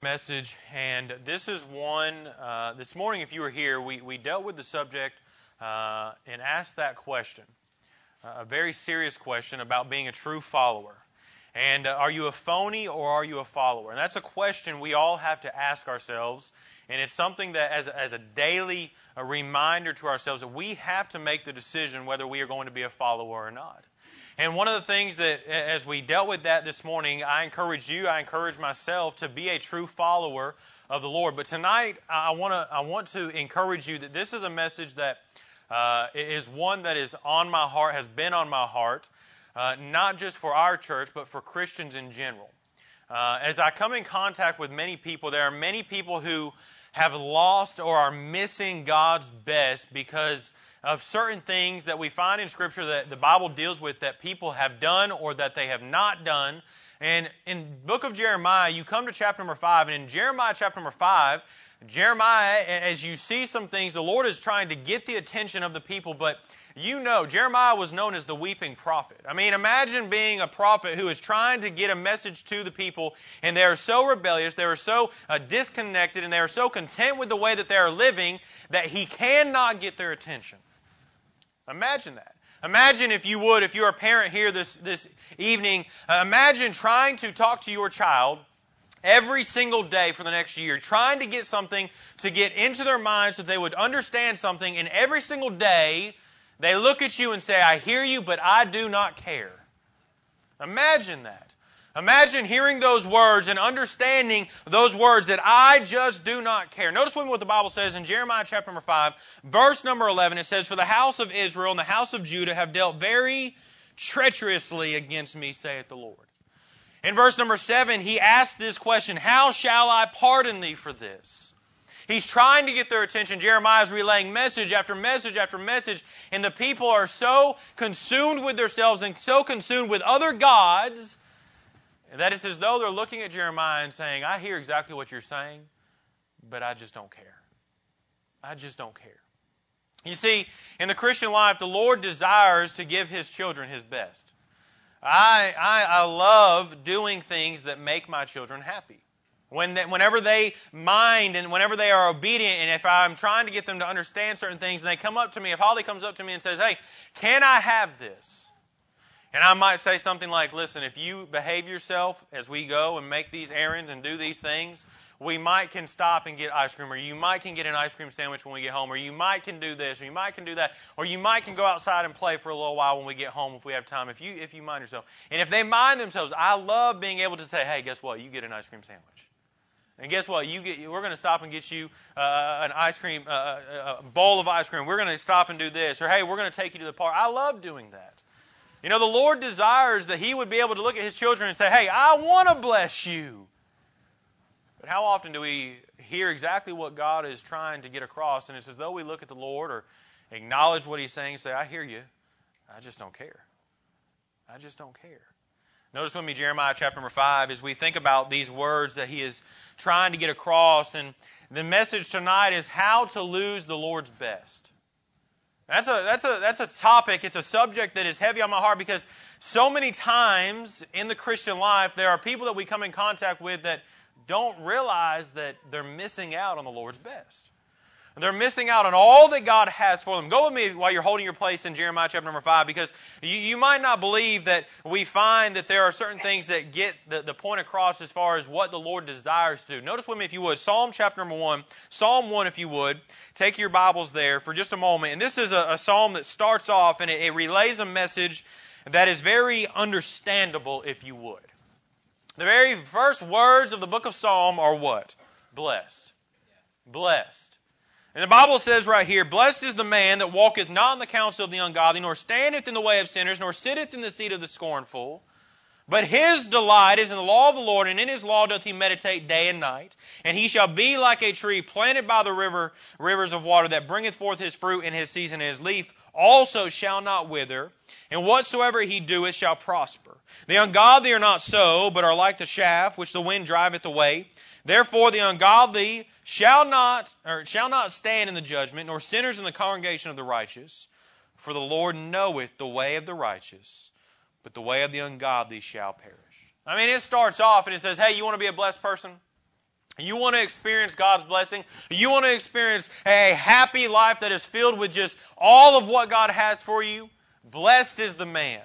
message, and this is one. Uh, this morning, if you were here, we, we dealt with the subject uh, and asked that question, uh, a very serious question about being a true follower. And uh, are you a phony or are you a follower? And that's a question we all have to ask ourselves, and it's something that, as, as a daily a reminder to ourselves, that we have to make the decision whether we are going to be a follower or not. And one of the things that, as we dealt with that this morning, I encourage you, I encourage myself to be a true follower of the Lord. But tonight, I want to, I want to encourage you that this is a message that uh, is one that is on my heart, has been on my heart, uh, not just for our church, but for Christians in general. Uh, as I come in contact with many people, there are many people who have lost or are missing God's best because of certain things that we find in Scripture that the Bible deals with that people have done or that they have not done. And in book of Jeremiah, you come to chapter number 5, and in Jeremiah chapter number 5, Jeremiah, as you see some things, the Lord is trying to get the attention of the people, but you know, Jeremiah was known as the weeping prophet. I mean, imagine being a prophet who is trying to get a message to the people, and they are so rebellious, they are so uh, disconnected, and they are so content with the way that they are living that he cannot get their attention. Imagine that. Imagine, if you would, if you're a parent here this, this evening, uh, imagine trying to talk to your child every single day for the next year, trying to get something to get into their minds so they would understand something, and every single day they look at you and say, I hear you, but I do not care. Imagine that. Imagine hearing those words and understanding those words that I just do not care. Notice with me what the Bible says in Jeremiah chapter number 5, verse number 11. It says, For the house of Israel and the house of Judah have dealt very treacherously against me, saith the Lord. In verse number 7, he asked this question, How shall I pardon thee for this? He's trying to get their attention. Jeremiah is relaying message after message after message, and the people are so consumed with themselves and so consumed with other gods that it's as though they're looking at Jeremiah and saying, I hear exactly what you're saying, but I just don't care. I just don't care. You see, in the Christian life, the Lord desires to give His children His best. I, I, I love doing things that make my children happy. When they, whenever they mind and whenever they are obedient, and if I'm trying to get them to understand certain things, and they come up to me, if Holly comes up to me and says, Hey, can I have this? And I might say something like, listen, if you behave yourself as we go and make these errands and do these things, we might can stop and get ice cream, or you might can get an ice cream sandwich when we get home, or you might can do this, or you might can do that, or you might can go outside and play for a little while when we get home if we have time, if you if you mind yourself. And if they mind themselves, I love being able to say, hey, guess what? You get an ice cream sandwich. And guess what? You get. We're going to stop and get you uh, an ice cream, uh, uh a bowl of ice cream. We're going to stop and do this, or hey, we're going to take you to the park. I love doing that. You know, the Lord desires that He would be able to look at His children and say, Hey, I want to bless you. But how often do we hear exactly what God is trying to get across, and it's as though we look at the Lord or acknowledge what He's saying and say, I hear you. I just don't care. I just don't care. Notice with me Jeremiah chapter number 5 as we think about these words that he is trying to get across. And the message tonight is how to lose the Lord's best. That's a, that's, a, that's a topic, it's a subject that is heavy on my heart because so many times in the Christian life, there are people that we come in contact with that don't realize that they're missing out on the Lord's best. They're missing out on all that God has for them. Go with me while you're holding your place in Jeremiah chapter number 5 because you, you might not believe that we find that there are certain things that get the, the point across as far as what the Lord desires to do. Notice with me, if you would, Psalm chapter number 1. Psalm 1, if you would. Take your Bibles there for just a moment. And this is a, a psalm that starts off and it, it relays a message that is very understandable, if you would. The very first words of the book of Psalm are what? Blessed. Blessed. And the Bible says right here, Blessed is the man that walketh not in the counsel of the ungodly, nor standeth in the way of sinners, nor sitteth in the seat of the scornful. But his delight is in the law of the Lord, and in his law doth he meditate day and night. And he shall be like a tree planted by the river, rivers of water, that bringeth forth his fruit in his season, and his leaf also shall not wither. And whatsoever he doeth shall prosper. The ungodly are not so, but are like the chaff which the wind driveth away. Therefore the ungodly shall not or shall not stand in the judgment, nor sinners in the congregation of the righteous. For the Lord knoweth the way of the righteous, but the way of the ungodly shall perish. I mean, it starts off and it says, Hey, you want to be a blessed person? You want to experience God's blessing? You want to experience a happy life that is filled with just all of what God has for you? Blessed is the man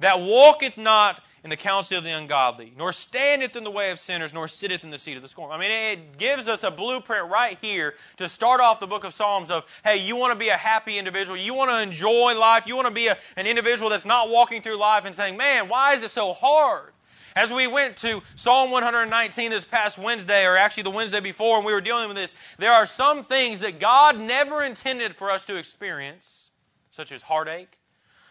that walketh not in the counsel of the ungodly, nor standeth in the way of sinners, nor sitteth in the seat of the scorn. I mean, it gives us a blueprint right here to start off the book of Psalms of, hey, you want to be a happy individual. You want to enjoy life. You want to be a, an individual that's not walking through life and saying, man, why is it so hard? As we went to Psalm 119 this past Wednesday, or actually the Wednesday before, and we were dealing with this, there are some things that God never intended for us to experience, such as heartache,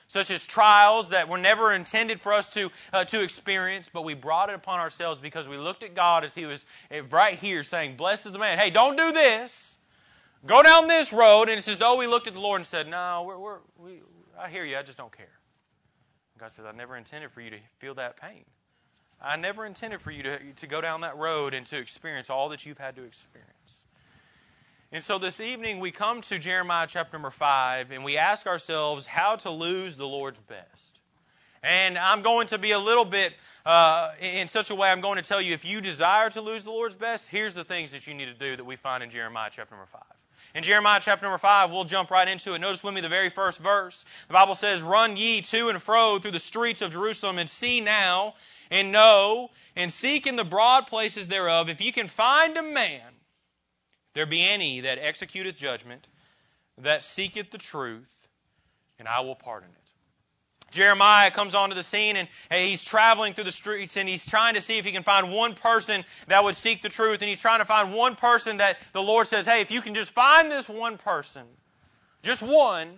such as trials that were never intended for us to, uh, to experience, but we brought it upon ourselves because we looked at God as He was eh, right here saying, Blessed is the man. Hey, don't do this. Go down this road. And it's as though we looked at the Lord and said, No, we're, we're, we, I hear you. I just don't care. God says, I never intended for you to feel that pain. I never intended for you to, to go down that road and to experience all that you've had to experience. And so this evening we come to Jeremiah chapter number 5 and we ask ourselves how to lose the Lord's best. And I'm going to be a little bit, uh, in such a way, I'm going to tell you if you desire to lose the Lord's best, here's the things that you need to do that we find in Jeremiah chapter number 5. In Jeremiah chapter number 5, we'll jump right into it. Notice with me the very first verse. The Bible says, Run ye to and fro through the streets of Jerusalem, and see now, and know, and seek in the broad places thereof, if ye can find a man, there be any that executeth judgment, that seeketh the truth, and I will pardon it. Jeremiah comes onto the scene and he's traveling through the streets and he's trying to see if he can find one person that would seek the truth. And he's trying to find one person that the Lord says, hey, if you can just find this one person, just one,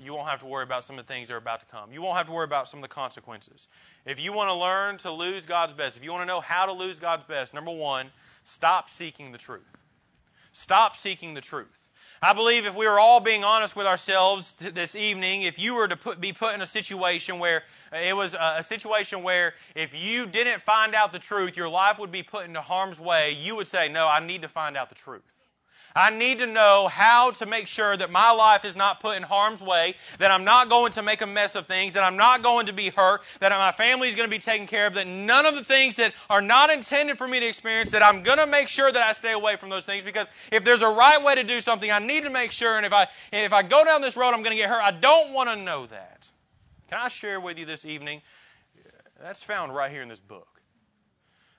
you won't have to worry about some of the things that are about to come. You won't have to worry about some of the consequences. If you want to learn to lose God's best, if you want to know how to lose God's best, number one, stop seeking the truth. Stop seeking the truth. I believe if we were all being honest with ourselves this evening, if you were to put, be put in a situation where uh, it was uh, a situation where if you didn't find out the truth, your life would be put into harm's way, you would say, No, I need to find out the truth. I need to know how to make sure that my life is not put in harm's way, that I'm not going to make a mess of things, that I'm not going to be hurt, that my family is going to be taken care of, that none of the things that are not intended for me to experience, that I'm going to make sure that I stay away from those things because if there's a right way to do something, I need to make sure, and if I, if I go down this road, I'm going to get hurt. I don't want to know that. Can I share with you this evening? That's found right here in this book.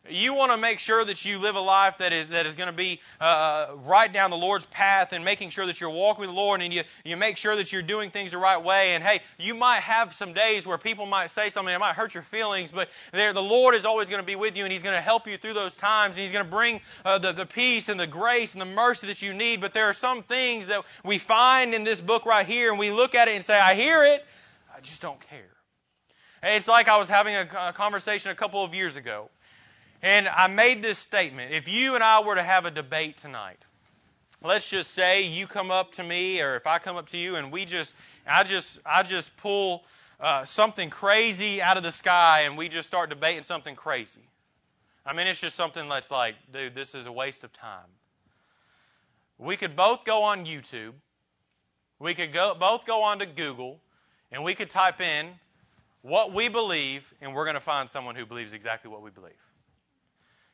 You want to make sure that you live a life that is, that is going to be uh, right down the Lord's path and making sure that you're walking with the Lord and you, you make sure that you're doing things the right way. And hey, you might have some days where people might say something that might hurt your feelings, but there, the Lord is always going to be with you and He's going to help you through those times and He's going to bring uh, the, the peace and the grace and the mercy that you need. But there are some things that we find in this book right here and we look at it and say, I hear it, I just don't care. it's like I was having a, a conversation a couple of years ago and I made this statement. If you and I were to have a debate tonight, let's just say you come up to me or if I come up to you and we just I just I just pull uh, something crazy out of the sky and we just start debating something crazy. I mean it's just something that's like, dude, this is a waste of time. We could both go on YouTube. We could go, both go on to Google and we could type in what we believe and we're going to find someone who believes exactly what we believe.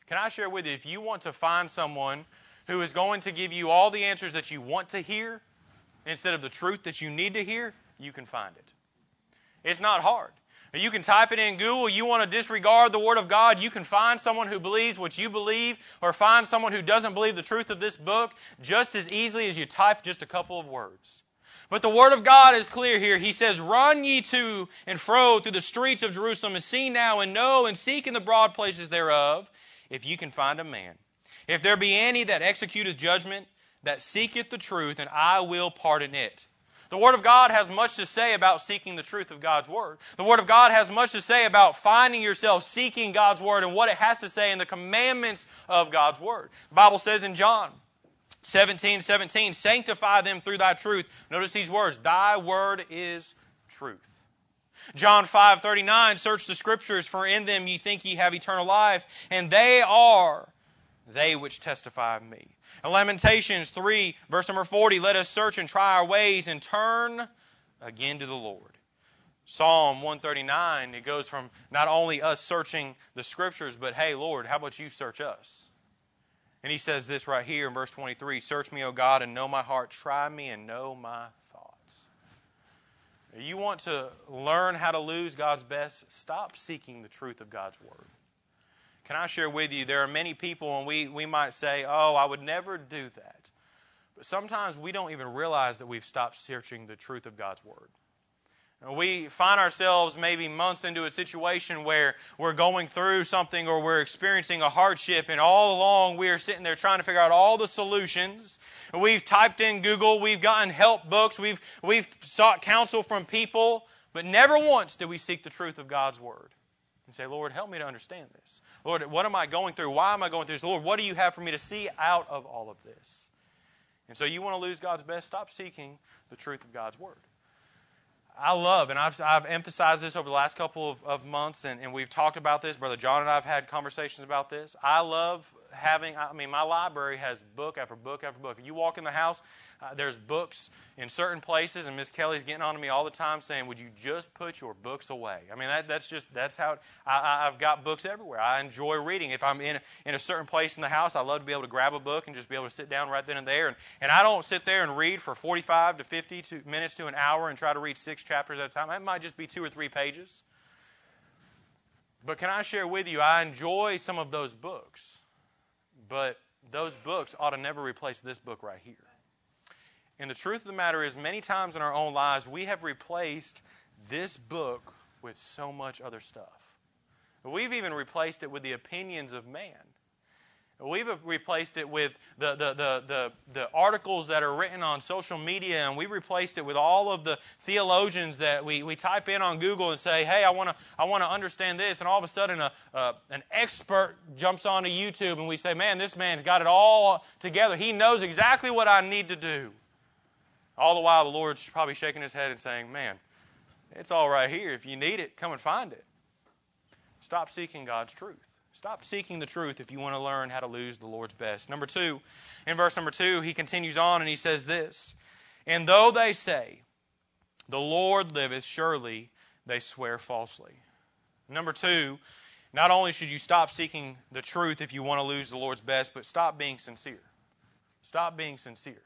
Can I share with you, if you want to find someone who is going to give you all the answers that you want to hear instead of the truth that you need to hear, you can find it. It's not hard. You can type it in Google. You want to disregard the Word of God. You can find someone who believes what you believe or find someone who doesn't believe the truth of this book just as easily as you type just a couple of words. But the Word of God is clear here. He says, Run ye to and fro through the streets of Jerusalem and see now and know and seek in the broad places thereof if you can find a man. If there be any that executeth judgment, that seeketh the truth, and I will pardon it. The Word of God has much to say about seeking the truth of God's Word. The Word of God has much to say about finding yourself seeking God's Word and what it has to say in the commandments of God's Word. The Bible says in John 17, 17, sanctify them through thy truth. Notice these words, thy word is truth. John 5:39 Search the scriptures for in them ye think ye have eternal life and they are they which testify of me. In Lamentations 3 verse number 40 let us search and try our ways and turn again to the Lord. Psalm 139 it goes from not only us searching the scriptures but hey Lord how about you search us? And he says this right here in verse 23 Search me, O God, and know my heart. Try me and know my thoughts. You want to learn how to lose God's best? Stop seeking the truth of God's Word. Can I share with you, there are many people, and we, we might say, Oh, I would never do that. But sometimes we don't even realize that we've stopped searching the truth of God's Word. We find ourselves maybe months into a situation where we're going through something or we're experiencing a hardship, and all along we are sitting there trying to figure out all the solutions. We've typed in Google, we've gotten help books, we've, we've sought counsel from people, but never once do we seek the truth of God's Word and say, Lord, help me to understand this. Lord, what am I going through? Why am I going through this? Lord, what do you have for me to see out of all of this? And so you want to lose God's best? Stop seeking the truth of God's Word. I love, and I've, I've emphasized this over the last couple of, of months, and, and we've talked about this. Brother John and I have had conversations about this. I love having, I mean, my library has book after book after book. You walk in the house, uh, there's books in certain places, and Miss Kelly's getting on to me all the time saying, "Would you just put your books away?" I mean, that, that's just that's how I, I've got books everywhere. I enjoy reading. If I'm in in a certain place in the house, I love to be able to grab a book and just be able to sit down right then and there. And and I don't sit there and read for 45 to 50 to minutes to an hour and try to read six chapters at a time. That might just be two or three pages. But can I share with you, I enjoy some of those books. But those books ought to never replace this book right here. And the truth of the matter is, many times in our own lives, we have replaced this book with so much other stuff. We've even replaced it with the opinions of man. We've replaced it with the, the, the, the, the articles that are written on social media, and we've replaced it with all of the theologians that we, we type in on Google and say, hey, I want to I understand this. And all of a sudden, a, an expert jumps onto YouTube, and we say, man, this man's got it all together. He knows exactly what I need to do. All the while, the Lord's probably shaking his head and saying, man, it's all right here. If you need it, come and find it. Stop seeking God's truth. Stop seeking the truth if you want to learn how to lose the Lord's best. Number two, in verse number two, he continues on and he says this And though they say, The Lord liveth, surely they swear falsely. Number two, not only should you stop seeking the truth if you want to lose the Lord's best, but stop being sincere. Stop being sincere.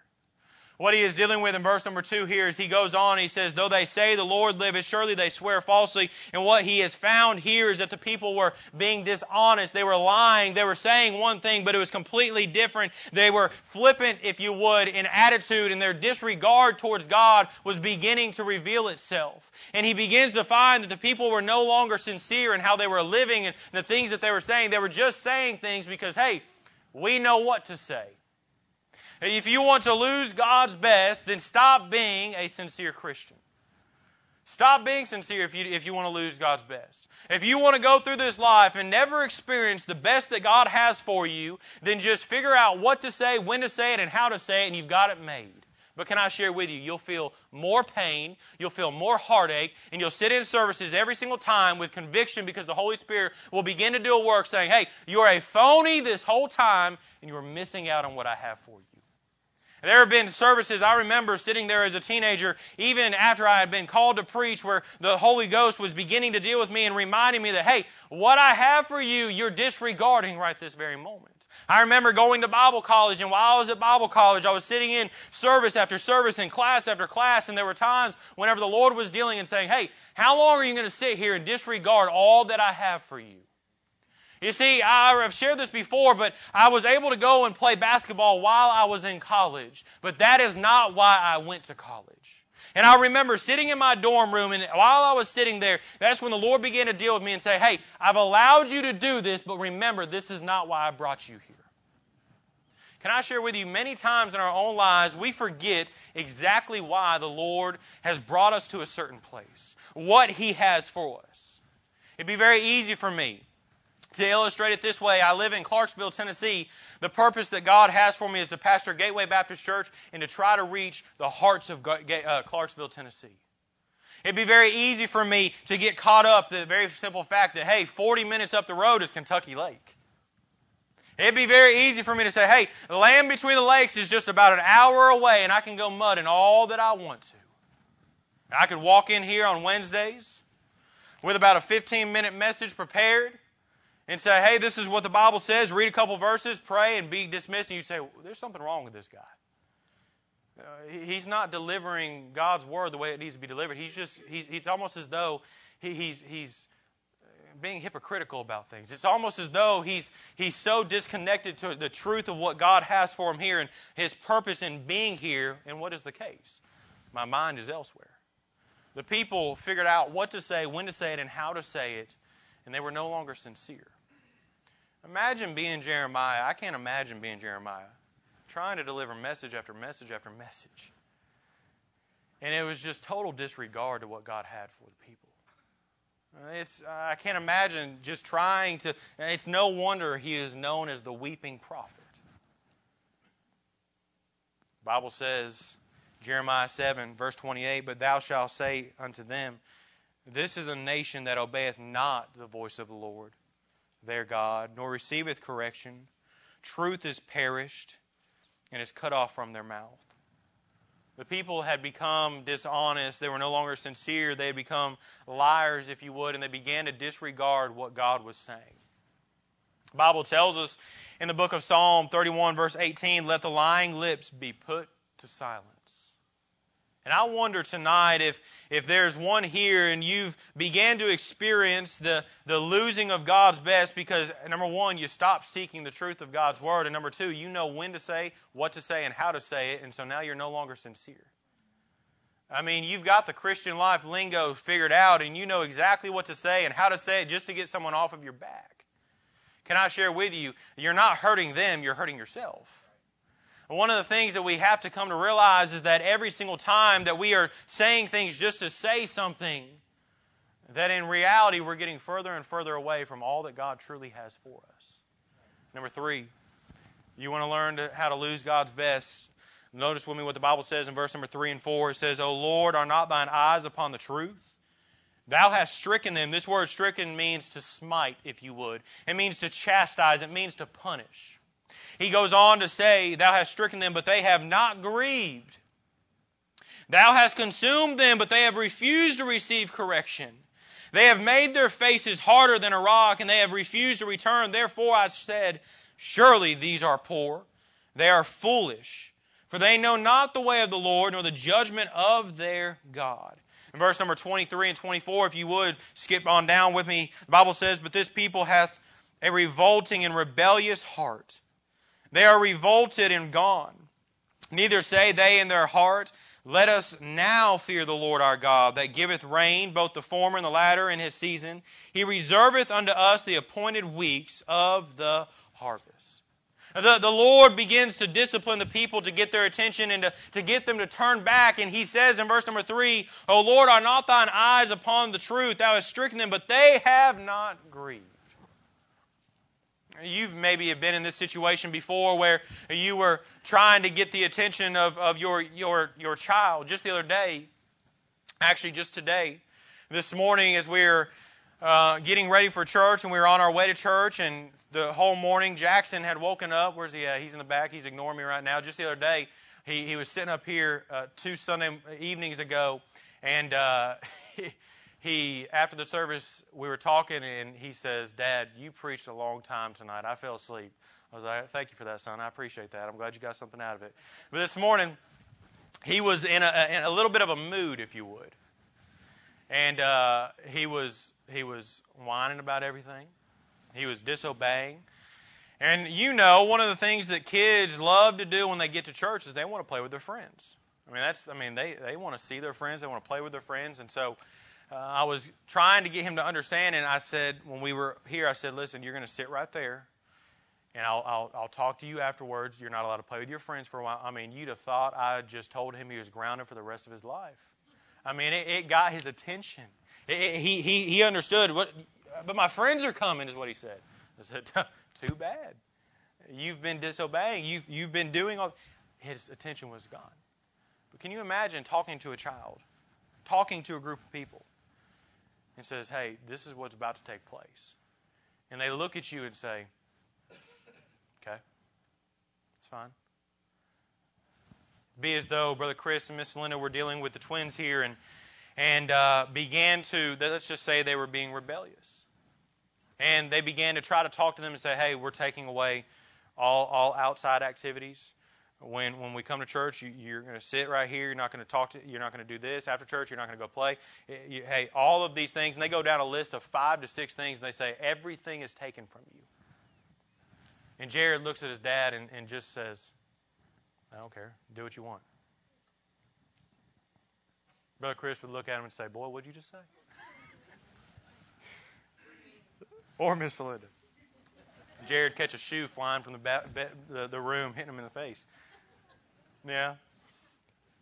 What he is dealing with in verse number two here is he goes on, he says, Though they say the Lord liveth, surely they swear falsely. And what he has found here is that the people were being dishonest. They were lying. They were saying one thing, but it was completely different. They were flippant, if you would, in attitude, and their disregard towards God was beginning to reveal itself. And he begins to find that the people were no longer sincere in how they were living and the things that they were saying. They were just saying things because, hey, we know what to say. If you want to lose God's best, then stop being a sincere Christian. Stop being sincere if you, if you want to lose God's best. If you want to go through this life and never experience the best that God has for you, then just figure out what to say, when to say it, and how to say it, and you've got it made. But can I share with you, you'll feel more pain, you'll feel more heartache, and you'll sit in services every single time with conviction because the Holy Spirit will begin to do a work saying, hey, you're a phony this whole time, and you're missing out on what I have for you. There have been services, I remember sitting there as a teenager, even after I had been called to preach, where the Holy Ghost was beginning to deal with me and reminding me that, hey, what I have for you, you're disregarding right this very moment. I remember going to Bible college, and while I was at Bible college, I was sitting in service after service and class after class, and there were times whenever the Lord was dealing and saying, hey, how long are you going to sit here and disregard all that I have for you? You see, I've shared this before, but I was able to go and play basketball while I was in college. But that is not why I went to college. And I remember sitting in my dorm room, and while I was sitting there, that's when the Lord began to deal with me and say, Hey, I've allowed you to do this, but remember, this is not why I brought you here. Can I share with you, many times in our own lives, we forget exactly why the Lord has brought us to a certain place, what He has for us. It'd be very easy for me to illustrate it this way, I live in Clarksville, Tennessee. The purpose that God has for me is to pastor Gateway Baptist Church and to try to reach the hearts of uh, Clarksville, Tennessee. It'd be very easy for me to get caught up the very simple fact that, hey, 40 minutes up the road is Kentucky Lake. It'd be very easy for me to say, hey, the land between the lakes is just about an hour away and I can go mudding all that I want to. I could walk in here on Wednesdays with about a 15 minute message prepared and say, hey, this is what the Bible says, read a couple verses, pray, and be dismissed, and you say, there's something wrong with this guy. Uh, he's not delivering God's word the way it needs to be delivered. He's just, he's, it's almost as though he, he's, he's being hypocritical about things. It's almost as though he's, he's so disconnected to the truth of what God has for him here and his purpose in being here. And what is the case? My mind is elsewhere. The people figured out what to say, when to say it, and how to say it, and they were no longer sincere. Imagine being Jeremiah. I can't imagine being Jeremiah trying to deliver message after message after message. And it was just total disregard to what God had for the people. It's, I can't imagine just trying to. It's no wonder he is known as the weeping prophet. The Bible says, Jeremiah 7, verse 28, But thou shalt say unto them, This is a nation that obeyeth not the voice of the Lord their God, nor receiveth correction. Truth is perished and is cut off from their mouth. The people had become dishonest. They were no longer sincere. They had become liars, if you would, and they began to disregard what God was saying. The Bible tells us in the book of Psalm 31, verse 18, let the lying lips be put to silence. And I wonder tonight if, if there's one here and you've began to experience the, the losing of God's best because, number one, you stopped seeking the truth of God's Word, and number two, you know when to say, what to say, and how to say it, and so now you're no longer sincere. I mean, you've got the Christian life lingo figured out, and you know exactly what to say and how to say it just to get someone off of your back. Can I share with you? You're not hurting them, you're hurting yourself. One of the things that we have to come to realize is that every single time that we are saying things just to say something, that in reality we're getting further and further away from all that God truly has for us. Number three, you want to learn to, how to lose God's best. Notice with me what the Bible says in verse number three and four. It says, O Lord, are not thine eyes upon the truth? Thou hast stricken them. This word stricken means to smite, if you would. It means to chastise. It means to punish. He goes on to say, Thou hast stricken them, but they have not grieved. Thou hast consumed them, but they have refused to receive correction. They have made their faces harder than a rock, and they have refused to return. Therefore I said, Surely these are poor. They are foolish. For they know not the way of the Lord, nor the judgment of their God. In verse number 23 and 24, if you would skip on down with me, the Bible says, But this people hath a revolting and rebellious heart. They are revolted and gone. Neither say they in their heart, Let us now fear the Lord our God, that giveth rain, both the former and the latter, in his season. He reserveth unto us the appointed weeks of the harvest. The, the Lord begins to discipline the people to get their attention and to, to get them to turn back. And he says in verse number three, O Lord, are not thine eyes upon the truth? Thou hast stricken them, but they have not grieved. You've maybe have been in this situation before where you were trying to get the attention of, of your, your, your child. Just the other day, actually just today, this morning as we were uh, getting ready for church and we were on our way to church and the whole morning Jackson had woken up. Where's he at? He's in the back. He's ignoring me right now. Just the other day, he, he was sitting up here uh, two Sunday evenings ago and uh, he after the service we were talking and he says, "Dad, you preached a long time tonight. I fell asleep." I was like, "Thank you for that, son. I appreciate that. I'm glad you got something out of it." But this morning, he was in a, in a little bit of a mood, if you would, and uh, he was he was whining about everything. He was disobeying. And you know, one of the things that kids love to do when they get to church is they want to play with their friends. I mean, that's I mean, they they want to see their friends, they want to play with their friends, and so uh, I was trying to get him to understand, and I said, when we were here, I said, listen, you're going to sit right there, and I'll, I'll, I'll talk to you afterwards. You're not allowed to play with your friends for a while. I mean, you'd have thought I just told him he was grounded for the rest of his life. I mean, it, it got his attention. It, it, he, he, he understood what, but my friends are coming, is what he said. I said, too bad. You've been disobeying. You've, you've been doing all. His attention was gone. But can you imagine talking to a child, talking to a group of people? And says, hey, this is what's about to take place. And they look at you and say, okay, it's fine. Be as though Brother Chris and Miss Linda were dealing with the twins here and, and uh, began to, let's just say they were being rebellious. And they began to try to talk to them and say, hey, we're taking away all, all outside activities. When when we come to church, you, you're going to sit right here. You're not going to talk to. You're not going to do this after church. You're not going to go play. You, hey, all of these things, and they go down a list of five to six things, and they say everything is taken from you. And Jared looks at his dad and, and just says, "I don't care. Do what you want." Brother Chris would look at him and say, "Boy, what'd you just say?" or Miss Linda. Jared catch a shoe flying from the, ba- the, the room, hitting him in the face. Yeah.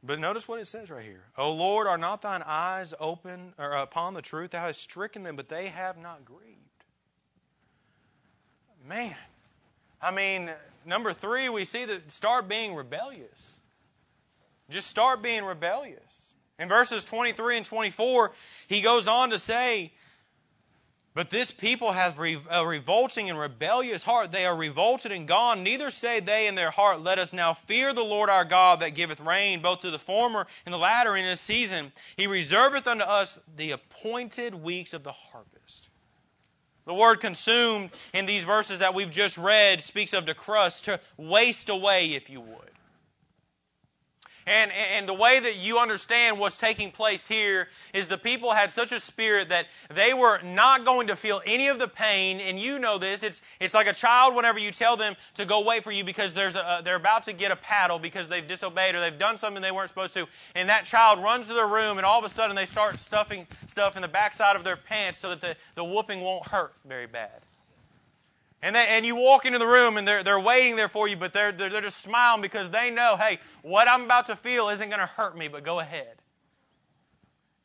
But notice what it says right here. O Lord, are not thine eyes open or uh, upon the truth? Thou hast stricken them, but they have not grieved. Man. I mean, number three, we see that start being rebellious. Just start being rebellious. In verses 23 and 24, he goes on to say, but this people have a revolting and rebellious heart. They are revolted and gone. Neither say they in their heart, Let us now fear the Lord our God that giveth rain both to the former and the latter in his season. He reserveth unto us the appointed weeks of the harvest. The word consumed in these verses that we've just read speaks of the crust, to waste away, if you would. And, and the way that you understand what's taking place here is the people had such a spirit that they were not going to feel any of the pain. And you know this. It's, it's like a child whenever you tell them to go wait for you because there's a, they're about to get a paddle because they've disobeyed or they've done something they weren't supposed to. And that child runs to their room and all of a sudden they start stuffing stuff in the backside of their pants so that the, the whooping won't hurt very bad. And, they, and you walk into the room and they're, they're waiting there for you, but they're, they're, they're just smiling because they know, hey, what I'm about to feel isn't going to hurt me, but go ahead.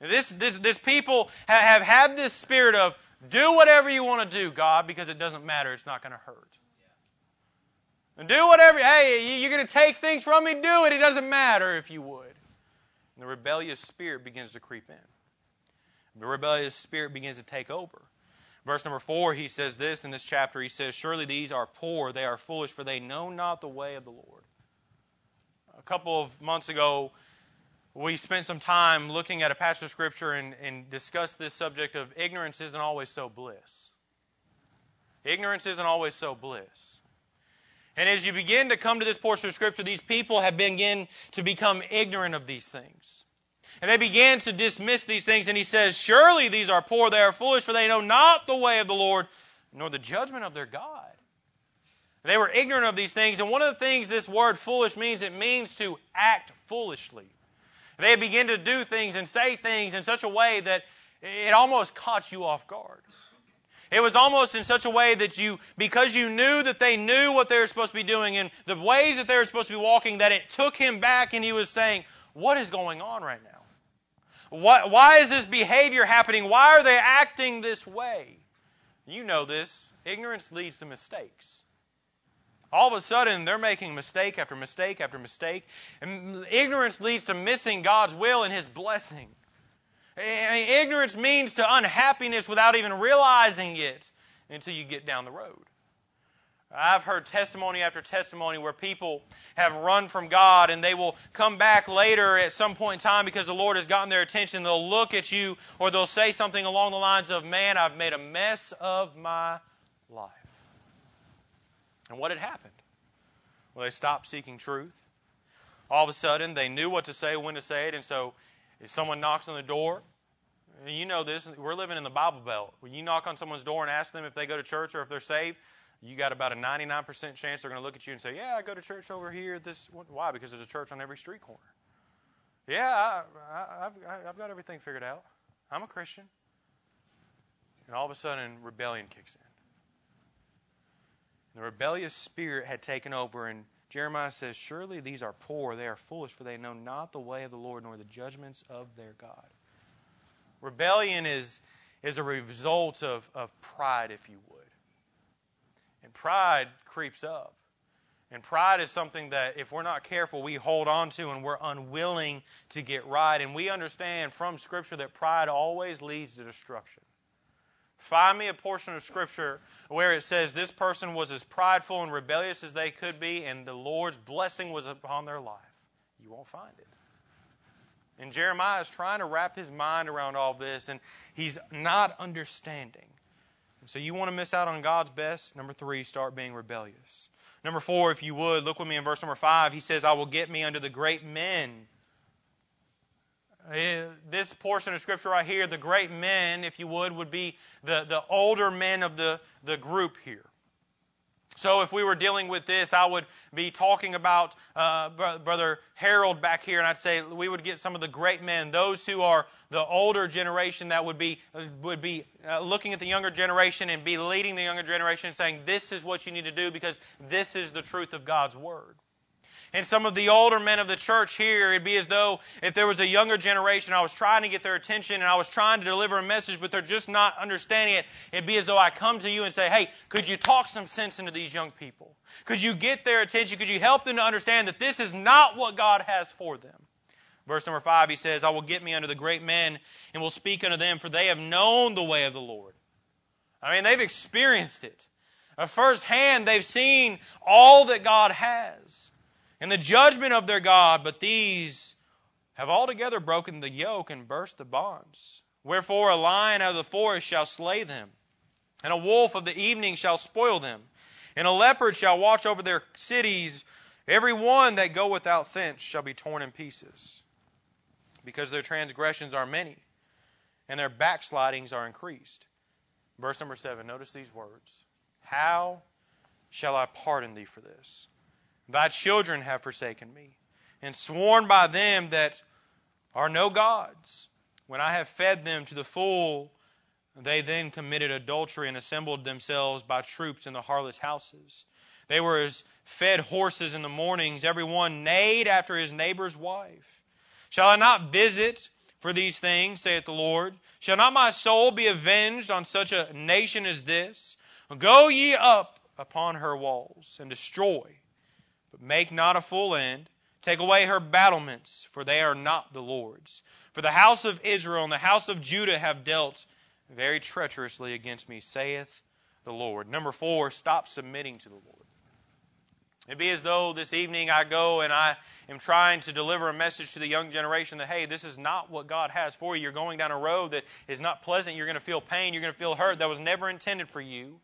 This, this, this people have, have had this spirit of do whatever you want to do, God, because it doesn't matter. It's not going to hurt. And do whatever, hey, you're going to take things from me, do it. It doesn't matter if you would. And the rebellious spirit begins to creep in. The rebellious spirit begins to take over. Verse number four, he says this in this chapter. He says, Surely these are poor, they are foolish, for they know not the way of the Lord. A couple of months ago, we spent some time looking at a passage of Scripture and, and discussed this subject of ignorance isn't always so bliss. Ignorance isn't always so bliss. And as you begin to come to this portion of Scripture, these people have begun to become ignorant of these things. And they began to dismiss these things, and he says, Surely these are poor, they are foolish, for they know not the way of the Lord, nor the judgment of their God. They were ignorant of these things, and one of the things this word foolish means, it means to act foolishly. They begin to do things and say things in such a way that it almost caught you off guard. It was almost in such a way that you, because you knew that they knew what they were supposed to be doing and the ways that they were supposed to be walking, that it took him back and he was saying, What is going on right now? Why, why is this behavior happening? Why are they acting this way? You know this. Ignorance leads to mistakes. All of a sudden, they're making mistake after mistake after mistake. And ignorance leads to missing God's will and His blessing. And ignorance means to unhappiness without even realizing it until you get down the road. I've heard testimony after testimony where people have run from God and they will come back later at some point in time because the Lord has gotten their attention. They'll look at you or they'll say something along the lines of, Man, I've made a mess of my life. And what had happened? Well, they stopped seeking truth. All of a sudden, they knew what to say, when to say it, and so if someone knocks on the door, you know this, we're living in the Bible Belt. When you knock on someone's door and ask them if they go to church or if they're saved, you got about a 99% chance they're going to look at you and say, "Yeah, I go to church over here." This why? Because there's a church on every street corner. Yeah, I, have I've got everything figured out. I'm a Christian. And all of a sudden, rebellion kicks in. The rebellious spirit had taken over, and Jeremiah says, Surely these are poor, they are foolish, for they know not the way of the Lord, nor the judgments of their God. Rebellion is, is a result of, of pride, if you would. And pride creeps up. And pride is something that, if we're not careful, we hold on to and we're unwilling to get right. And we understand from Scripture that pride always leads to destruction. Find me a portion of Scripture where it says this person was as prideful and rebellious as they could be, and the Lord's blessing was upon their life. You won't find it. And Jeremiah is trying to wrap his mind around all this, and he's not understanding So you want to miss out on God's best? Number three, start being rebellious. Number four, if you would, look with me in verse number five. He says, I will get me unto the great men. Uh, this portion of Scripture right here, the great men, if you would, would be the, the older men of the, the group here. So if we were dealing with this, I would be talking about uh, Brother Harold back here, and I'd say we would get some of the great men, those who are the older generation that would be would be uh, looking at the younger generation and be leading the younger generation, and saying, "This is what you need to do because this is the truth of God's word." And some of the older men of the church here, it'd be as though if there was a younger generation, I was trying to get their attention and I was trying to deliver a message, but they're just not understanding it. It'd be as though I come to you and say, hey, could you talk some sense into these young people? Could you get their attention? Could you help them to understand that this is not what God has for them? Verse number five, he says, I will get me unto the great men and will speak unto them, for they have known the way of the Lord. I mean, they've experienced it. At first hand, they've seen all that God has and the judgment of their God, but these have altogether broken the yoke and burst the bonds. Wherefore a lion out of the forest shall slay them, and a wolf of the evening shall spoil them, and a leopard shall watch over their cities. Every one that go without thence shall be torn in pieces, because their transgressions are many, and their backslidings are increased. Verse number seven, notice these words How shall I pardon thee for this? Thy children have forsaken me, and sworn by them that are no gods. When I have fed them to the full, they then committed adultery and assembled themselves by troops in the harlots' houses. They were as fed horses in the mornings, every one neighed after his neighbor's wife. Shall I not visit for these things, saith the Lord? Shall not my soul be avenged on such a nation as this? Go ye up upon her walls and destroy but make not a full end. Take away her battlements, for they are not the Lord's. For the house of Israel and the house of Judah have dealt very treacherously against me, saith the Lord. Number four, stop submitting to the Lord. It'd be as though this evening I go and I am trying to deliver a message to the young generation that, hey, this is not what God has for you. You're going down a road that is not pleasant. You're going to feel pain. You're going to feel hurt. That was never intended for you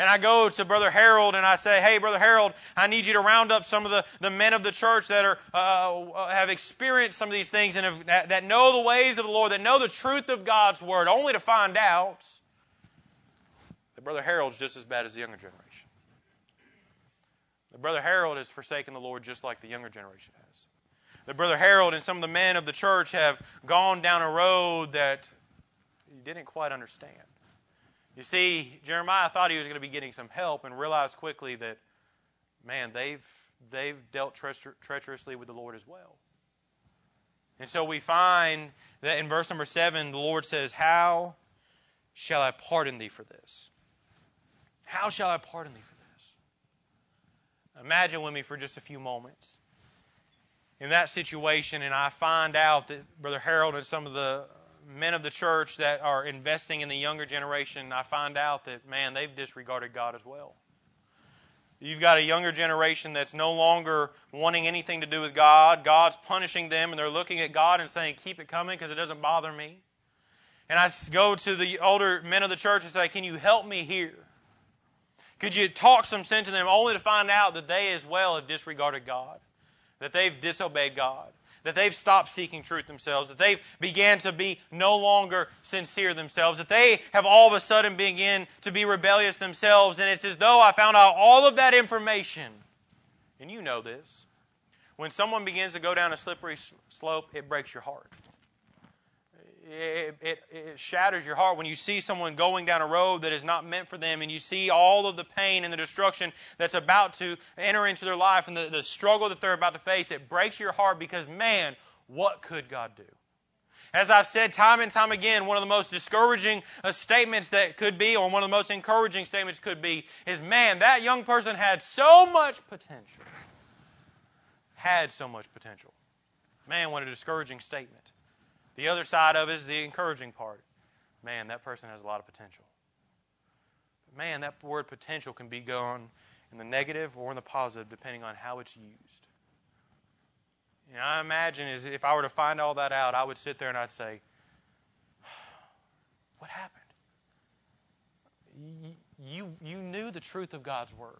and I go to Brother Harold and I say, hey, Brother Harold, I need you to round up some of the, the men of the church that are uh, have experienced some of these things and have, that, that know the ways of the Lord, that know the truth of God's Word, only to find out that Brother Harold's just as bad as the younger generation. That Brother Harold has forsaken the Lord just like the younger generation has. That Brother Harold and some of the men of the church have gone down a road that he didn't quite understand. You see, Jeremiah thought he was going to be getting some help and realized quickly that, man, they've, they've dealt treacher- treacherously with the Lord as well. And so we find that in verse number 7, the Lord says, How shall I pardon thee for this? How shall I pardon thee for this? Imagine with me for just a few moments. In that situation, and I find out that Brother Harold and some of the men of the church that are investing in the younger generation, I find out that, man, they've disregarded God as well. You've got a younger generation that's no longer wanting anything to do with God. God's punishing them, and they're looking at God and saying, Keep it coming because it doesn't bother me. And I go to the older men of the church and say, Can you help me here? Could you talk some sense to them only to find out that they as well have disregarded God, that they've disobeyed God? That they've stopped seeking truth themselves, that they've began to be no longer sincere themselves, that they have all of a sudden begin to be rebellious themselves, and it's as though I found out all of that information. And you know this. When someone begins to go down a slippery slope, it breaks your heart it, it, it, shatters your heart when you see someone going down a road that is not meant for them and you see all of the pain and the destruction that's about to enter into their life and the, the struggle that they're about to face. It breaks your heart because, man, what could God do? As I've said time and time again, one of the most discouraging uh, statements that could be, or one of the most encouraging statements could be, is man, that young person had so much potential. Had so much potential. Man, what a discouraging statement. The other side of it is the encouraging part. Man, that person has a lot of potential. Man, that word potential can be gone in the negative or in the positive depending on how it's used. Know, I imagine is if I were to find all that out, I would sit there and I'd say, What happened? you, you knew the truth of God's Word.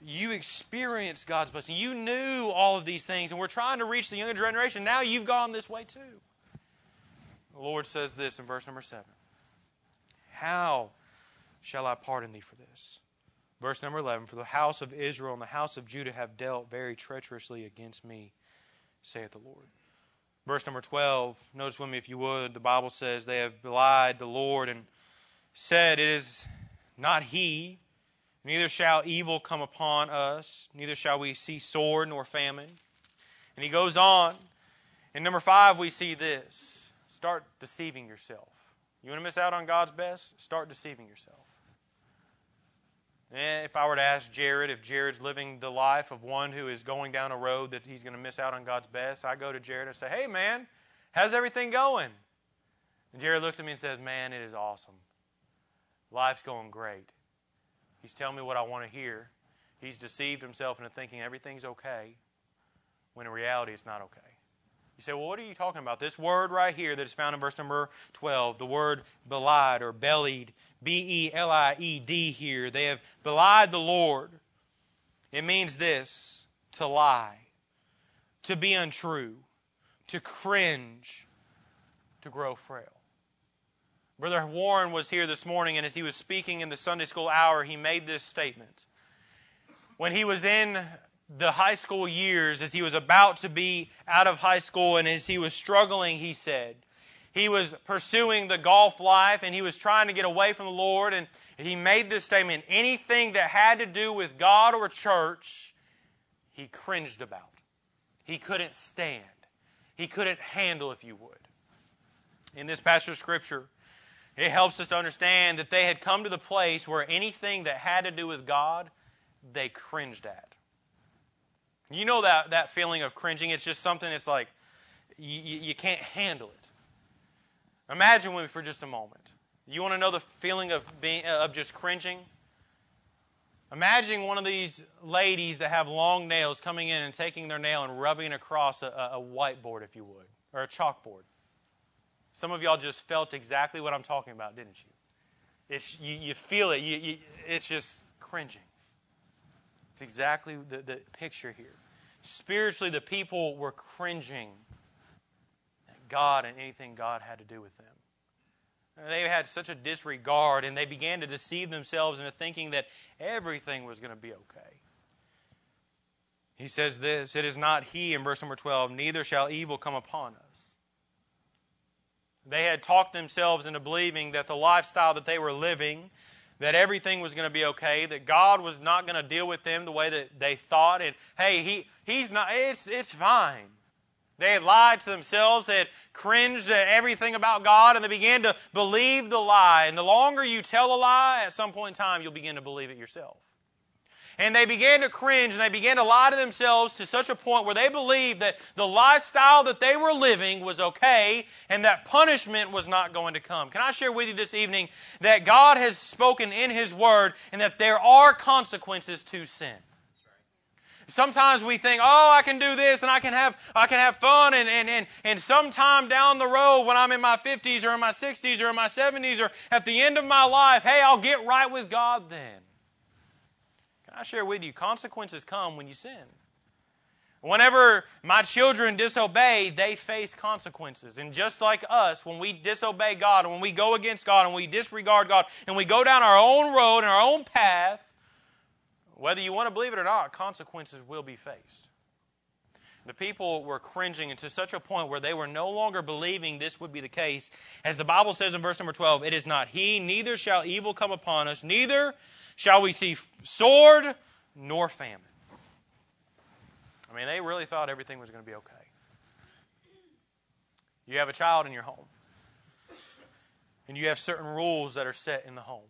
You experienced God's blessing. You knew all of these things, and we're trying to reach the younger generation. Now you've gone this way too. The Lord says this in verse number 7 How shall I pardon thee for this? Verse number 11 For the house of Israel and the house of Judah have dealt very treacherously against me, saith the Lord. Verse number 12, notice with me if you would, the Bible says, They have belied the Lord and said, It is not He, neither shall evil come upon us, neither shall we see sword nor famine. And he goes on. In number 5, we see this start deceiving yourself. You want to miss out on God's best? Start deceiving yourself. Eh, if I were to ask Jared if Jared's living the life of one who is going down a road that he's going to miss out on God's best, I go to Jared and say, Hey, man, how's everything going? And Jared looks at me and says, Man, it is awesome. Life's going great. He's telling me what I want to hear. He's deceived himself into thinking everything's okay, when in reality it's not okay. You say, well, what are you talking about? This word right here that is found in verse number 12, the word belied or bellied, B E L I E D here. They have belied the Lord. It means this to lie, to be untrue, to cringe, to grow frail. Brother Warren was here this morning, and as he was speaking in the Sunday school hour, he made this statement. When he was in the high school years, as he was about to be out of high school and as he was struggling, he said, he was pursuing the golf life and he was trying to get away from the Lord. And he made this statement anything that had to do with God or church, he cringed about. He couldn't stand. He couldn't handle, if you would. In this passage of Scripture, it helps us to understand that they had come to the place where anything that had to do with God, they cringed at. You know that, that feeling of cringing? It's just something that's like you, you can't handle it. Imagine with me for just a moment. You want to know the feeling of being uh, of just cringing? Imagine one of these ladies that have long nails coming in and taking their nail and rubbing across a, a whiteboard, if you would, or a chalkboard. Some of y'all just felt exactly what I'm talking about, didn't you? It's, you, you feel it. You, you, it's just cringing. It's exactly the, the picture here. Spiritually, the people were cringing at God and anything God had to do with them. They had such a disregard, and they began to deceive themselves into thinking that everything was going to be okay. He says this It is not He, in verse number 12, neither shall evil come upon us. They had talked themselves into believing that the lifestyle that they were living that everything was going to be okay, that God was not going to deal with them the way that they thought, and hey, he, he's not, it's, it's fine. They had lied to themselves, they had cringed at everything about God, and they began to believe the lie. And the longer you tell a lie, at some point in time, you'll begin to believe it yourself. And they began to cringe and they began to lie to themselves to such a point where they believed that the lifestyle that they were living was okay and that punishment was not going to come. Can I share with you this evening that God has spoken in His Word and that there are consequences to sin? Sometimes we think, oh, I can do this and I can have I can have fun and, and, and, and sometime down the road when I'm in my 50s or in my 60s or in my 70s or at the end of my life, hey, I'll get right with God then. I share with you, consequences come when you sin. Whenever my children disobey, they face consequences. And just like us, when we disobey God and when we go against God and we disregard God and we go down our own road and our own path, whether you want to believe it or not, consequences will be faced. The people were cringing to such a point where they were no longer believing this would be the case. As the Bible says in verse number 12, it is not he, neither shall evil come upon us, neither shall we see sword nor famine. I mean, they really thought everything was going to be okay. You have a child in your home, and you have certain rules that are set in the home.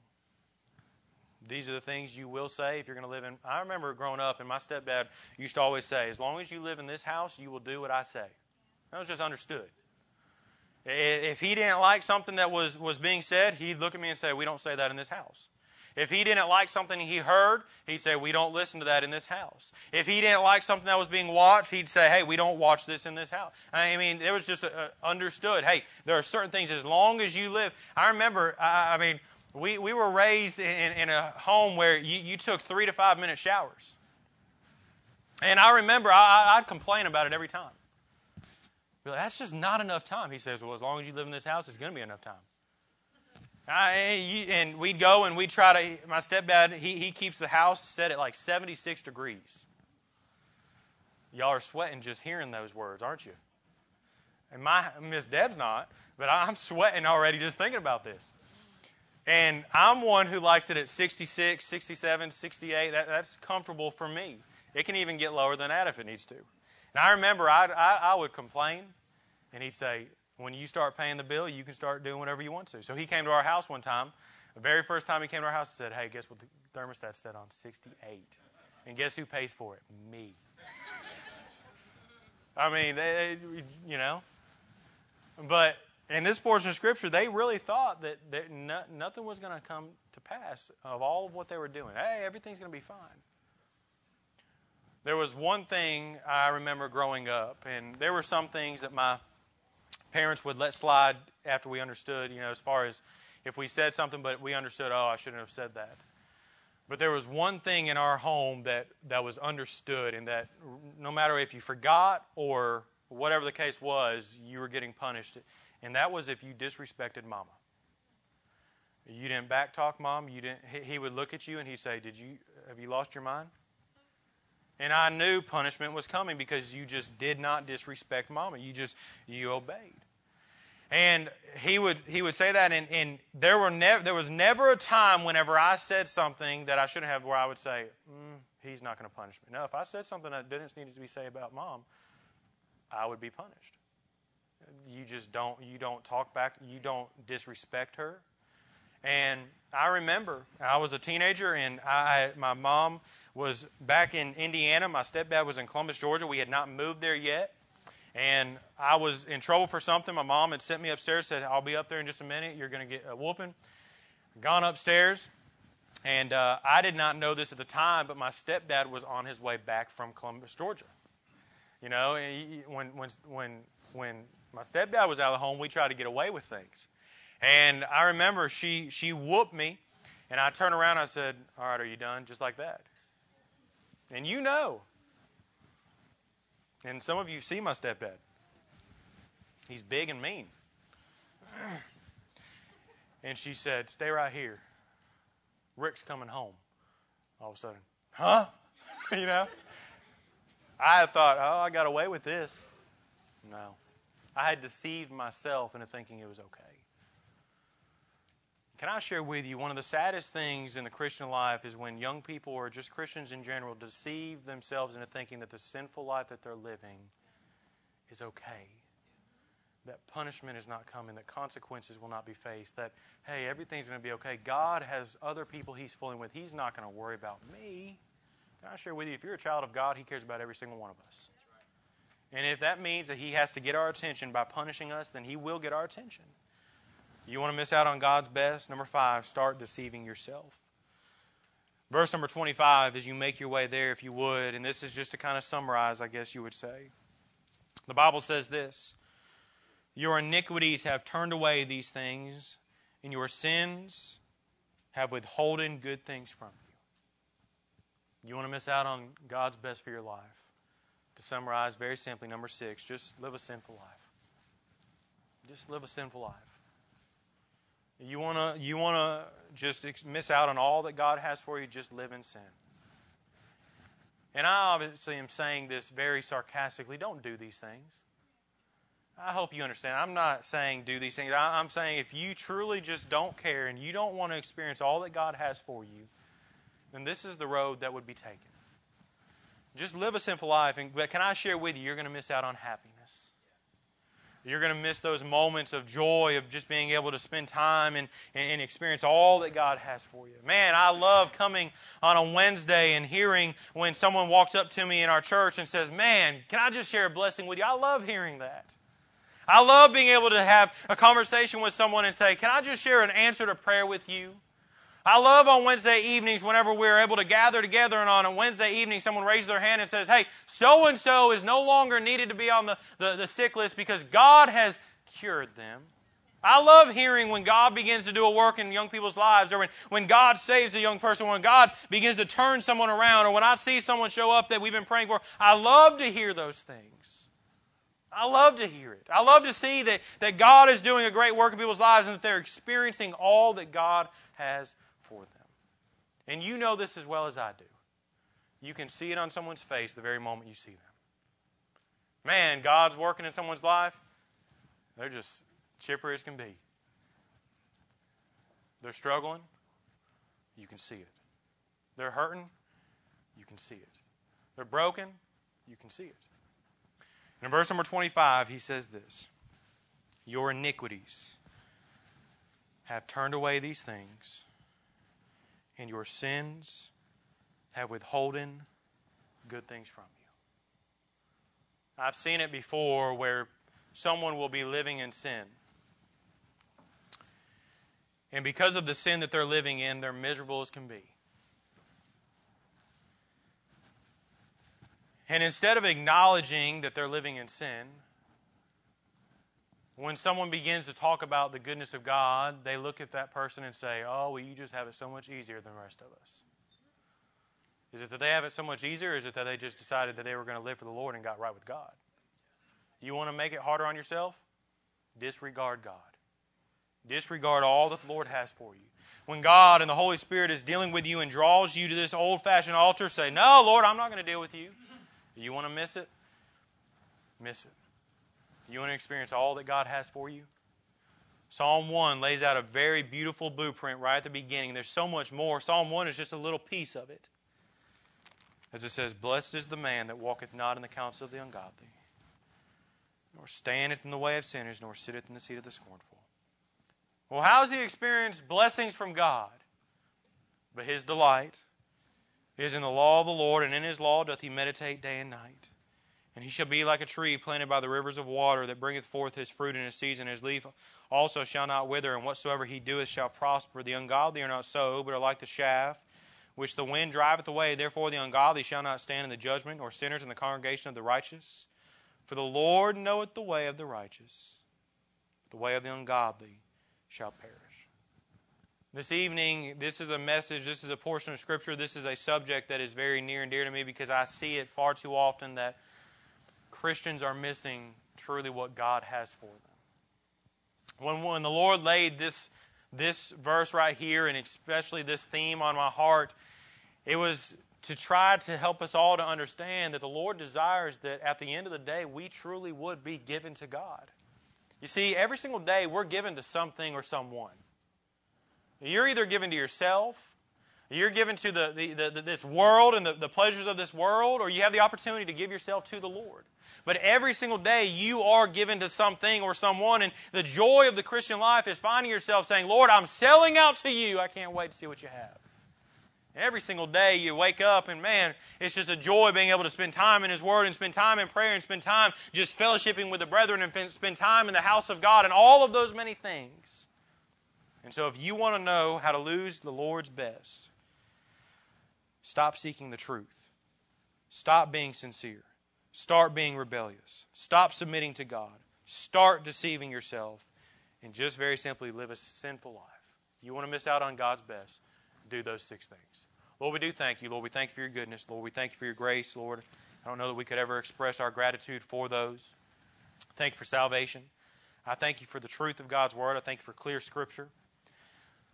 These are the things you will say if you're going to live in. I remember growing up, and my stepdad used to always say, As long as you live in this house, you will do what I say. That was just understood. If he didn't like something that was, was being said, he'd look at me and say, We don't say that in this house. If he didn't like something he heard, he'd say, We don't listen to that in this house. If he didn't like something that was being watched, he'd say, Hey, we don't watch this in this house. I mean, it was just uh, understood. Hey, there are certain things, as long as you live. I remember, I, I mean, We, we were raised in, in a home where you, you took three to five minute showers. And I remember I, I'd complain about it every time. Like, That's just not enough time. He says, Well, as long as you live in this house, it's going to be enough time. I, and we'd go and we'd try to. My stepdad, he, he keeps the house set at like 76 degrees. Y'all are sweating just hearing those words, aren't you? And my Miss Deb's not, but I'm sweating already just thinking about this. And I'm one who likes it at 66, 67, 68. That, that's comfortable for me. It can even get lower than that if it needs to. And I remember I, I, I would complain, and he'd say, when you start paying the bill, you can start doing whatever you want to. So he came to our house one time. The very first time he came to our house, he said, Hey, guess what the thermostat's set on? 68. And guess who pays for it? Me. I mean, they, you know. But in this portion of Scripture, they really thought that, that no, nothing was going to come to pass of all of what they were doing. Hey, everything's going to be fine. There was one thing I remember growing up, and there were some things that my parents would let slide after we understood, you know, as far as if we said something but we understood, oh, I shouldn't have said that. But there was one thing in our home that, that was understood, and that no matter if you forgot or whatever the case was, you were getting punished. And that was if you disrespected mama. You didn't backtalk mom. You didn't. He would look at you and he'd say, "Did you have you lost your mind?" And I knew punishment was coming because you just did not disrespect mama. You just you obeyed. And he would he would say that, and, and there were never there was never a time whenever I said something that I shouldn't have where I would say, mm, he's not going to punish me. No, if I said something that didn't need to be said about mom, I would be punished. You just don't you don't talk back, you don't disrespect her. And I remember I was a teenager, and I my mom was back in Indiana. My stepdad was in Columbus, Georgia. We had not moved there yet. And I was in trouble for something. My mom had sent me upstairs, said, I'll be up there in just a minute. You're going to get a whooping. Gone upstairs. And uh, I did not know this at the time, but my stepdad was on his way back from Columbus, Georgia. You know, when when when when my stepdad was out of the home, we tried to get away with things. And I remember she she whooped me, and I turned around. And I said, "All right, are you done?" Just like that. And you know, and some of you see my stepdad. He's big and mean. And she said, Stay right here. Rick's coming home. All of a sudden, huh? you know? I thought, oh, I got away with this. No. I had deceived myself into thinking it was okay. Can I share with you one of the saddest things in the Christian life is when young people or just Christians in general deceive themselves into thinking that the sinful life that they're living is okay. That punishment is not coming, that consequences will not be faced, that, hey, everything's going to be okay. God has other people He's fooling with. He's not going to worry about me. Can I share with you, if you're a child of God, He cares about every single one of us. And if that means that He has to get our attention by punishing us, then He will get our attention. You want to miss out on God's best? Number five, start deceiving yourself. Verse number 25, as you make your way there, if you would, and this is just to kind of summarize, I guess you would say. The Bible says this Your iniquities have turned away these things, and your sins have withholden good things from you. You want to miss out on God's best for your life? To summarize very simply, number six, just live a sinful life. Just live a sinful life. You want to you want to just miss out on all that God has for you, just live in sin. And I obviously am saying this very sarcastically. Don't do these things. I hope you understand. I'm not saying do these things. I'm saying if you truly just don't care and you don't want to experience all that God has for you, then this is the road that would be taken. Just live a sinful life. And, but can I share with you, you're going to miss out on happiness. You're going to miss those moments of joy of just being able to spend time and, and, experience all that God has for you. Man, I love coming on a Wednesday and hearing when someone walks up to me in our church and says, Man, can I just share a blessing with you? I love hearing that. I love being able to have a conversation with someone and say, Can I just share an answer to prayer with you? I love on Wednesday evenings whenever we're able to gather together and on a Wednesday evening someone raises their hand and says, Hey, so and so is no longer needed to be on the, the, the sick list because God has cured them. I love hearing when God begins to do a work in young people's lives, or when, when God saves a young person, when God begins to turn someone around, or when I see someone show up that we've been praying for. I love to hear those things. I love to hear it. I love to see that, that God is doing a great work in people's lives and that they're experiencing all that God has for them. And you know this as well as I do. You can see it on someone's face the very moment you see them. Man, God's working in someone's life. They're just chipper as can be. They're struggling. You can see it. They're hurting. You can see it. They're broken. You can see it. And in verse number 25, he says this Your iniquities have turned away these things, and your sins have withholden good things from you. I've seen it before where someone will be living in sin. And because of the sin that they're living in, they're miserable as can be. And instead of acknowledging that they're living in sin, when someone begins to talk about the goodness of God, they look at that person and say, Oh, well, you just have it so much easier than the rest of us. Is it that they have it so much easier, or is it that they just decided that they were going to live for the Lord and got right with God? You want to make it harder on yourself? Disregard God. Disregard all that the Lord has for you. When God and the Holy Spirit is dealing with you and draws you to this old fashioned altar, say, No, Lord, I'm not going to deal with you. You want to miss it? Miss it. You want to experience all that God has for you? Psalm 1 lays out a very beautiful blueprint right at the beginning. There's so much more. Psalm 1 is just a little piece of it. As it says, Blessed is the man that walketh not in the counsel of the ungodly, nor standeth in the way of sinners, nor sitteth in the seat of the scornful. Well, how does he experience blessings from God? But his delight is in the law of the Lord, and in his law doth he meditate day and night. And he shall be like a tree planted by the rivers of water that bringeth forth his fruit in his season. His leaf also shall not wither, and whatsoever he doeth shall prosper. The ungodly are not so, but are like the chaff which the wind driveth away. Therefore the ungodly shall not stand in the judgment, or sinners in the congregation of the righteous. For the Lord knoweth the way of the righteous, but the way of the ungodly shall perish. This evening, this is a message, this is a portion of Scripture, this is a subject that is very near and dear to me because I see it far too often that Christians are missing truly what God has for them. When, when the Lord laid this this verse right here and especially this theme on my heart, it was to try to help us all to understand that the Lord desires that at the end of the day we truly would be given to God. You see, every single day we're given to something or someone. You're either given to yourself, you're given to the, the, the this world and the, the pleasures of this world, or you have the opportunity to give yourself to the Lord. But every single day you are given to something or someone, and the joy of the Christian life is finding yourself saying, Lord, I'm selling out to you. I can't wait to see what you have. Every single day you wake up and man, it's just a joy being able to spend time in His Word and spend time in prayer and spend time just fellowshipping with the brethren and spend time in the house of God and all of those many things. And so if you want to know how to lose the Lord's best, stop seeking the truth. Stop being sincere. Start being rebellious. Stop submitting to God. Start deceiving yourself. And just very simply live a sinful life. If you want to miss out on God's best, do those six things. Lord, we do thank you. Lord, we thank you for your goodness. Lord, we thank you for your grace. Lord, I don't know that we could ever express our gratitude for those. Thank you for salvation. I thank you for the truth of God's word. I thank you for clear scripture.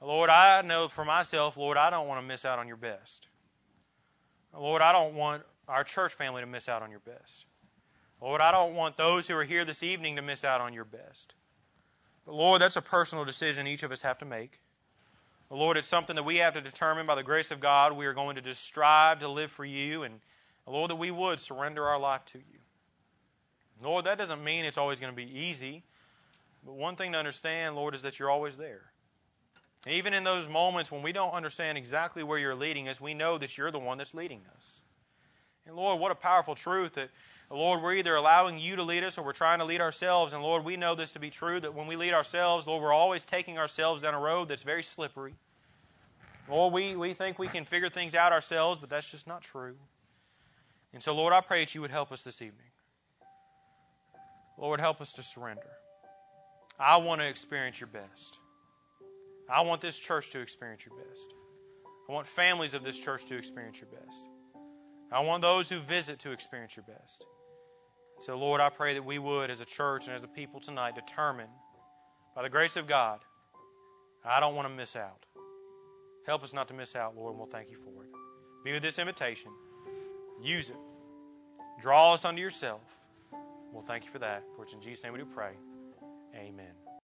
Lord, I know for myself, Lord, I don't want to miss out on your best. Lord, I don't want our church family to miss out on your best. Lord, I don't want those who are here this evening to miss out on your best. But Lord, that's a personal decision each of us have to make. Lord, it's something that we have to determine by the grace of God. We are going to just strive to live for you, and Lord, that we would surrender our life to you. Lord, that doesn't mean it's always going to be easy. But one thing to understand, Lord, is that you're always there. Even in those moments when we don't understand exactly where you're leading us, we know that you're the one that's leading us. And Lord, what a powerful truth that, Lord, we're either allowing you to lead us or we're trying to lead ourselves. And Lord, we know this to be true that when we lead ourselves, Lord, we're always taking ourselves down a road that's very slippery. Lord, we, we think we can figure things out ourselves, but that's just not true. And so, Lord, I pray that you would help us this evening. Lord, help us to surrender. I want to experience your best. I want this church to experience your best. I want families of this church to experience your best. I want those who visit to experience your best. So, Lord, I pray that we would, as a church and as a people tonight, determine, by the grace of God, I don't want to miss out. Help us not to miss out, Lord, and we'll thank you for it. Be with this invitation. Use it. Draw us unto yourself. We'll thank you for that. For it's in Jesus' name we do pray. Amen.